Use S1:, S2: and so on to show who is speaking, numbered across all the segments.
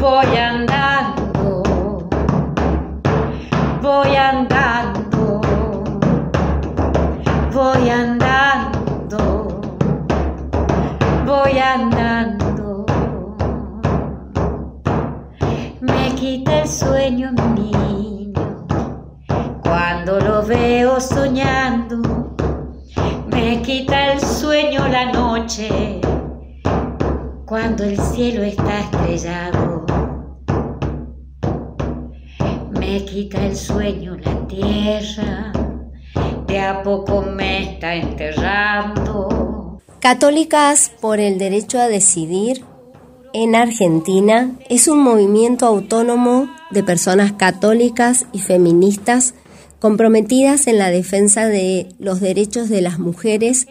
S1: voy andando, voy andando, voy andando, voy andando. Me quita el sueño mi niño cuando lo veo soñando. Me quita el sueño la noche cuando el cielo está estrellado. Me quita el sueño la tierra, de a poco me está enterrando.
S2: Católicas por el derecho a decidir en Argentina es un movimiento autónomo de personas católicas y feministas comprometidas en la defensa de los derechos de las mujeres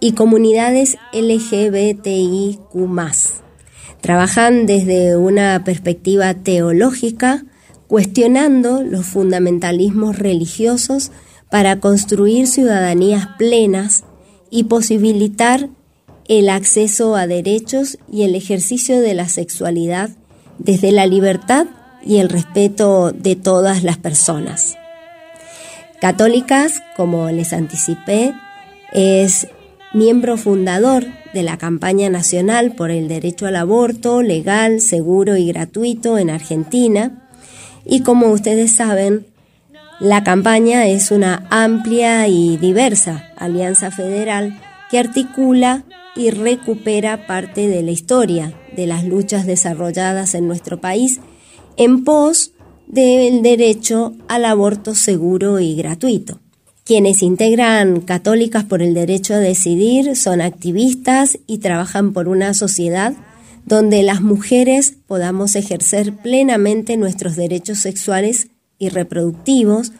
S2: y comunidades LGBTIQ. Trabajan desde una perspectiva teológica, cuestionando los fundamentalismos religiosos para construir ciudadanías plenas y posibilitar el acceso a derechos y el ejercicio de la sexualidad desde la libertad y el respeto de todas las personas. Católicas, como les anticipé, es miembro fundador de la campaña nacional por el derecho al aborto legal, seguro y gratuito en Argentina. Y como ustedes saben, la campaña es una amplia y diversa alianza federal que articula y recupera parte de la historia de las luchas desarrolladas en nuestro país en pos del derecho al aborto seguro y gratuito. Quienes integran Católicas por el Derecho a Decidir son activistas y trabajan por una sociedad donde las mujeres podamos ejercer plenamente nuestros derechos sexuales y reproductivos,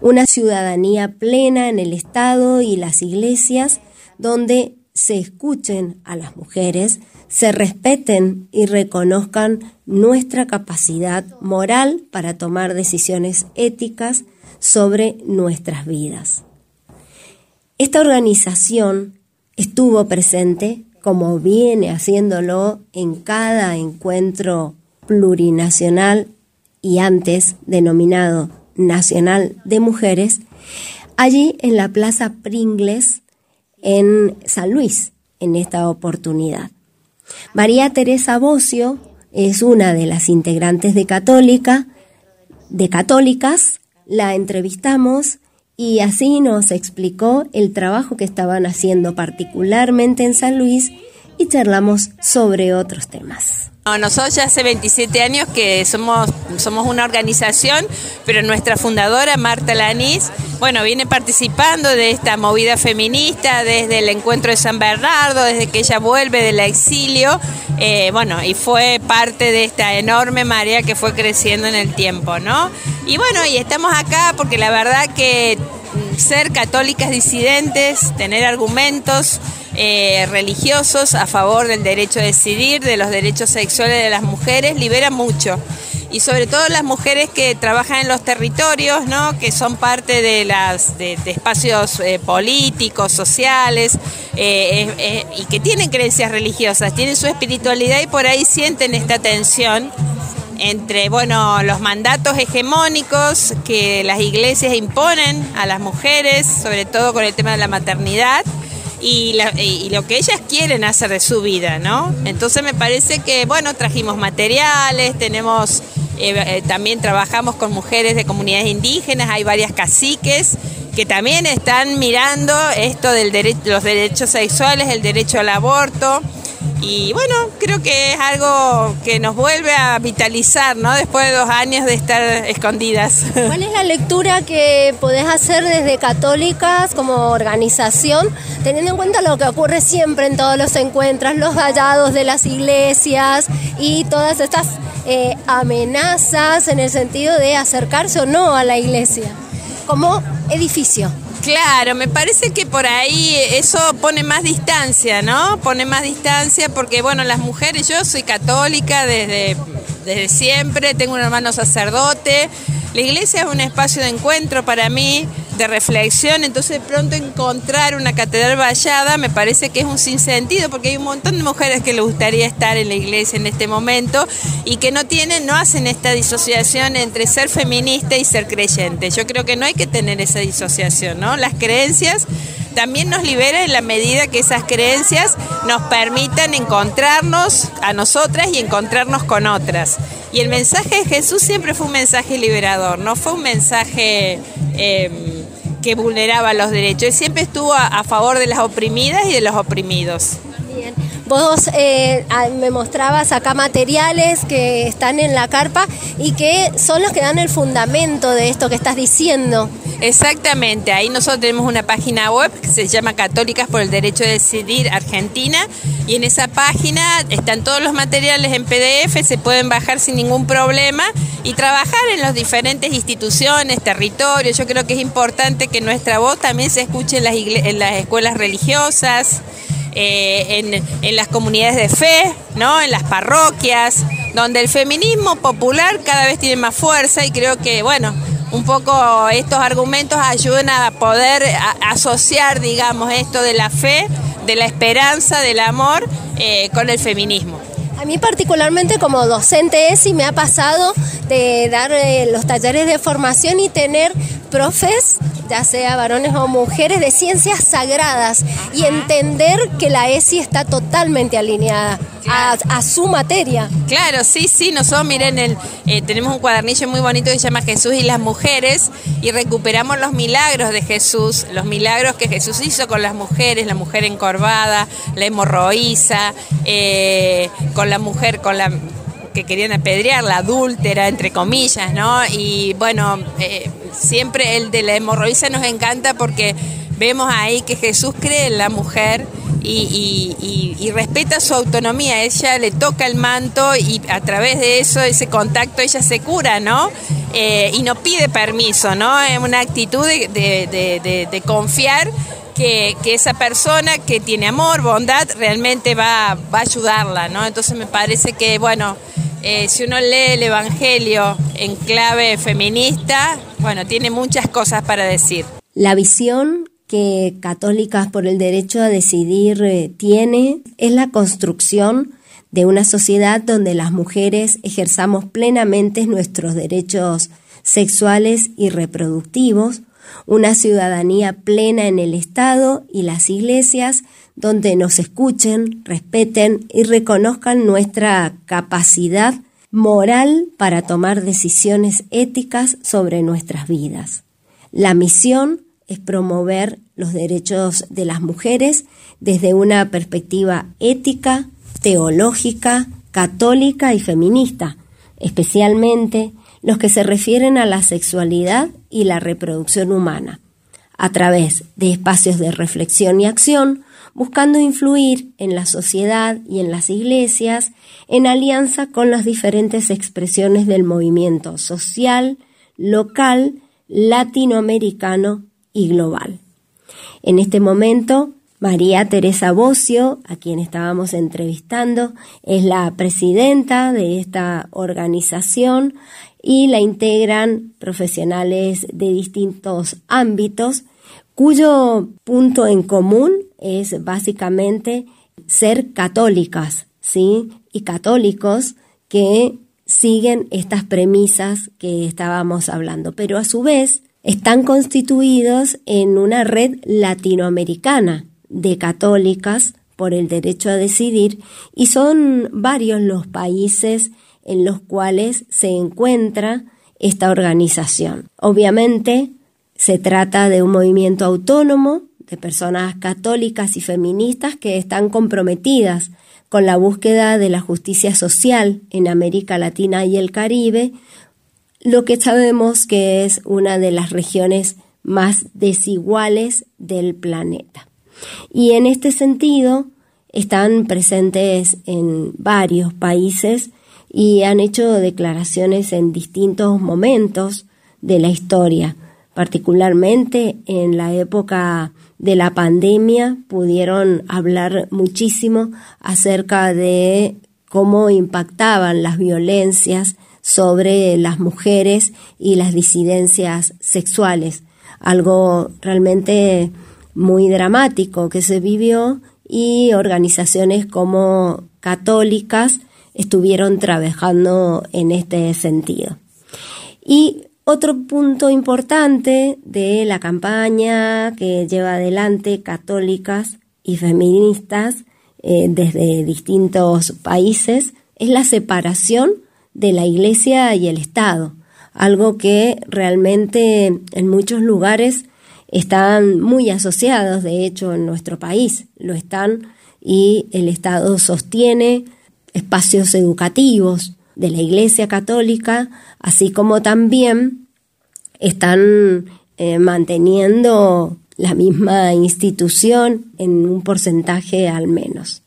S2: una ciudadanía plena en el Estado y las iglesias, donde se escuchen a las mujeres, se respeten y reconozcan nuestra capacidad moral para tomar decisiones éticas, sobre nuestras vidas. Esta organización estuvo presente, como viene haciéndolo en cada encuentro plurinacional y antes denominado Nacional de Mujeres, allí en la Plaza Pringles en San Luis, en esta oportunidad. María Teresa Bocio es una de las integrantes de Católica, de Católicas, la entrevistamos y así nos explicó el trabajo que estaban haciendo particularmente en San Luis y charlamos sobre otros temas.
S3: Nosotros ya hace 27 años que somos, somos una organización, pero nuestra fundadora, Marta Lanís, bueno, viene participando de esta movida feminista desde el encuentro de San Bernardo, desde que ella vuelve del exilio, eh, bueno, y fue parte de esta enorme marea que fue creciendo en el tiempo, ¿no? Y bueno, y estamos acá porque la verdad que ser católicas disidentes, tener argumentos, eh, religiosos a favor del derecho a decidir, de los derechos sexuales de las mujeres, libera mucho. Y sobre todo las mujeres que trabajan en los territorios, ¿no? que son parte de, las, de, espacios eh, políticos, sociales, eh, y que tienen creencias religiosas, tienen su espiritualidad y por ahí sienten esta tensión entre bueno los mandatos hegemónicos que las iglesias imponen a las mujeres, sobre todo con el tema de la maternidad, y, lo que ellas quieren hacer de su vida, ¿no? Entonces me parece que, bueno, trajimos materiales, tenemos, eh, eh, también trabajamos con mujeres de comunidades indígenas, hay varias caciques que también están mirando esto de los derechos sexuales, el derecho al aborto. Y bueno, creo que es algo que nos vuelve a vitalizar, ¿no? Después de dos años de estar escondidas.
S2: ¿Cuál es la lectura que podés hacer desde Católicas como organización, teniendo en cuenta lo que ocurre siempre en todos los encuentros, los hallados de las iglesias y todas estas eh, amenazas en el sentido de acercarse o no a la iglesia como edificio?
S3: Claro, me parece que por ahí eso pone más distancia, ¿no? Pone más distancia porque, bueno, las mujeres, yo soy católica desde, desde siempre, tengo un hermano sacerdote. La iglesia es un espacio de encuentro para mí, de reflexión, entonces de pronto encontrar una catedral vallada me parece que es un sinsentido porque hay un montón de mujeres que le gustaría estar en la iglesia en este momento y que no tienen, no hacen esta disociación entre ser feminista y ser creyente. Yo creo que no hay que tener esa disociación, ¿no? Las creencias también nos libera en la medida que esas creencias nos permitan encontrarnos a nosotras y encontrarnos con otras. Y el mensaje de Jesús siempre fue un mensaje liberador, no fue un mensaje em, que vulneraba los derechos. Él siempre estuvo a, favor de las oprimidas y de los oprimidos.
S2: Vos eh, me mostrabas acá materiales que están en la carpa y que son los que dan el fundamento de esto que estás diciendo.
S3: Exactamente, ahí nosotros tenemos una página web que se llama Católicas por el Derecho de Decidir Argentina y en esa página están todos los materiales en PDF, se pueden bajar sin ningún problema y trabajar en las diferentes instituciones, territorios. Yo creo que es importante que nuestra voz también se escuche en las, en las escuelas religiosas. Eh, en, las comunidades de fe, ¿no? en las parroquias, donde el feminismo popular cada vez tiene más fuerza y creo que, bueno, un poco estos argumentos ayudan a poder asociar, digamos, esto de la fe, de la esperanza, del amor eh, con el feminismo.
S2: A mí particularmente como docente es y me ha pasado de dar eh, los talleres de formación y tener profes, ya sea varones o mujeres, de ciencias sagradas y entender que la ESI está totalmente alineada a, su materia.
S3: Claro, sí, sí, nosotros miren, el, eh, tenemos un cuadernillo muy bonito que se llama Jesús y las mujeres y recuperamos los milagros de Jesús, los milagros que Jesús hizo con las mujeres, la mujer encorvada, la hemorroísa, eh, con la mujer, con la que querían apedrear, la adúltera, entre comillas, ¿no? Y bueno, eh, siempre el de la hemorroísa nos encanta porque vemos ahí que Jesús cree en la mujer y, respeta su autonomía. Ella le toca el manto y a través de eso, ese contacto, ella se cura, ¿no? Eh, y no pide permiso, ¿no? Es una actitud de, confiar que, esa persona que tiene amor, bondad, realmente va, va a ayudarla, ¿no? Entonces me parece que, bueno, eh, si uno lee el Evangelio en clave feminista, bueno, tiene muchas cosas para decir.
S2: La visión que Católicas por el Derecho a Decidir eh, tiene es la construcción de una sociedad donde las mujeres ejerzamos plenamente nuestros derechos sexuales y reproductivos, una ciudadanía plena en el Estado y las iglesias donde nos escuchen, respeten y reconozcan nuestra capacidad moral para tomar decisiones éticas sobre nuestras vidas. La misión es promover los derechos de las mujeres desde una perspectiva ética, teológica, católica y feminista, especialmente los que se refieren a la sexualidad y la reproducción humana, a través de espacios de reflexión y acción, buscando influir en la sociedad y en las iglesias en alianza con las diferentes expresiones del movimiento social, local, latinoamericano y global. En este momento, María Teresa Bocio, a quien estábamos entrevistando, es la presidenta de esta organización y la integran profesionales de distintos ámbitos, cuyo punto en común es básicamente ser católicas, ¿sí? Y católicos que siguen estas premisas que estábamos hablando, pero a su vez están constituidos en una red latinoamericana de católicas por el derecho a decidir y son varios los países en los cuales se encuentra esta organización. Obviamente se trata de un movimiento autónomo de personas católicas y feministas que están comprometidas con la búsqueda de la justicia social en América Latina y el Caribe, lo que sabemos que es una de las regiones más desiguales del planeta. Y en este sentido están presentes en varios países y han hecho declaraciones en distintos momentos de la historia, particularmente en la época de la pandemia pudieron hablar muchísimo acerca de cómo impactaban las violencias sobre las mujeres y las disidencias sexuales. algo realmente muy dramático que se vivió y organizaciones como católicas estuvieron trabajando en este sentido. Y otro punto importante de la campaña que lleva adelante católicas y feministas eh, desde distintos países es la separación de la Iglesia y el Estado, algo que realmente en muchos lugares están muy asociados, de hecho en nuestro país lo están, y el Estado sostiene espacios educativos de la Iglesia Católica, así como también están eh, manteniendo la misma institución en un porcentaje al menos.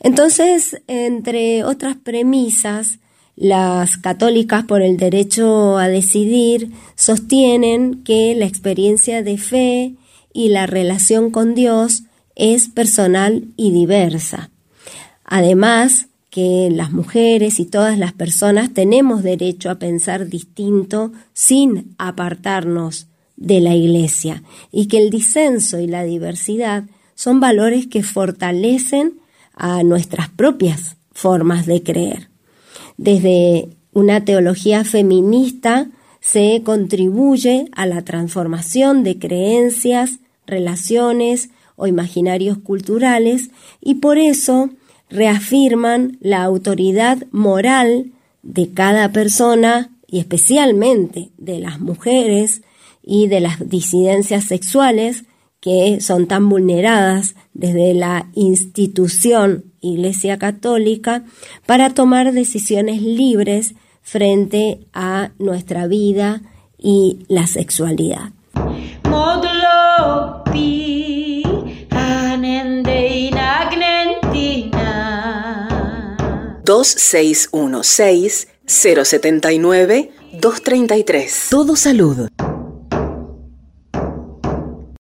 S2: Entonces, entre otras premisas, las católicas por el derecho a decidir sostienen que la experiencia de fe y la relación con Dios es personal y diversa. Además, que las mujeres y todas las personas tenemos derecho a pensar distinto sin apartarnos de la Iglesia y que el disenso y la diversidad son valores que fortalecen a nuestras propias formas de creer. Desde una teología feminista se contribuye a la transformación de creencias, relaciones o imaginarios culturales y por eso reafirman la autoridad moral de cada persona y especialmente de las mujeres y de las disidencias sexuales que son tan vulneradas desde la institución Iglesia Católica para tomar decisiones libres frente a nuestra vida y la sexualidad.
S4: 2616 079 233. Todo salud.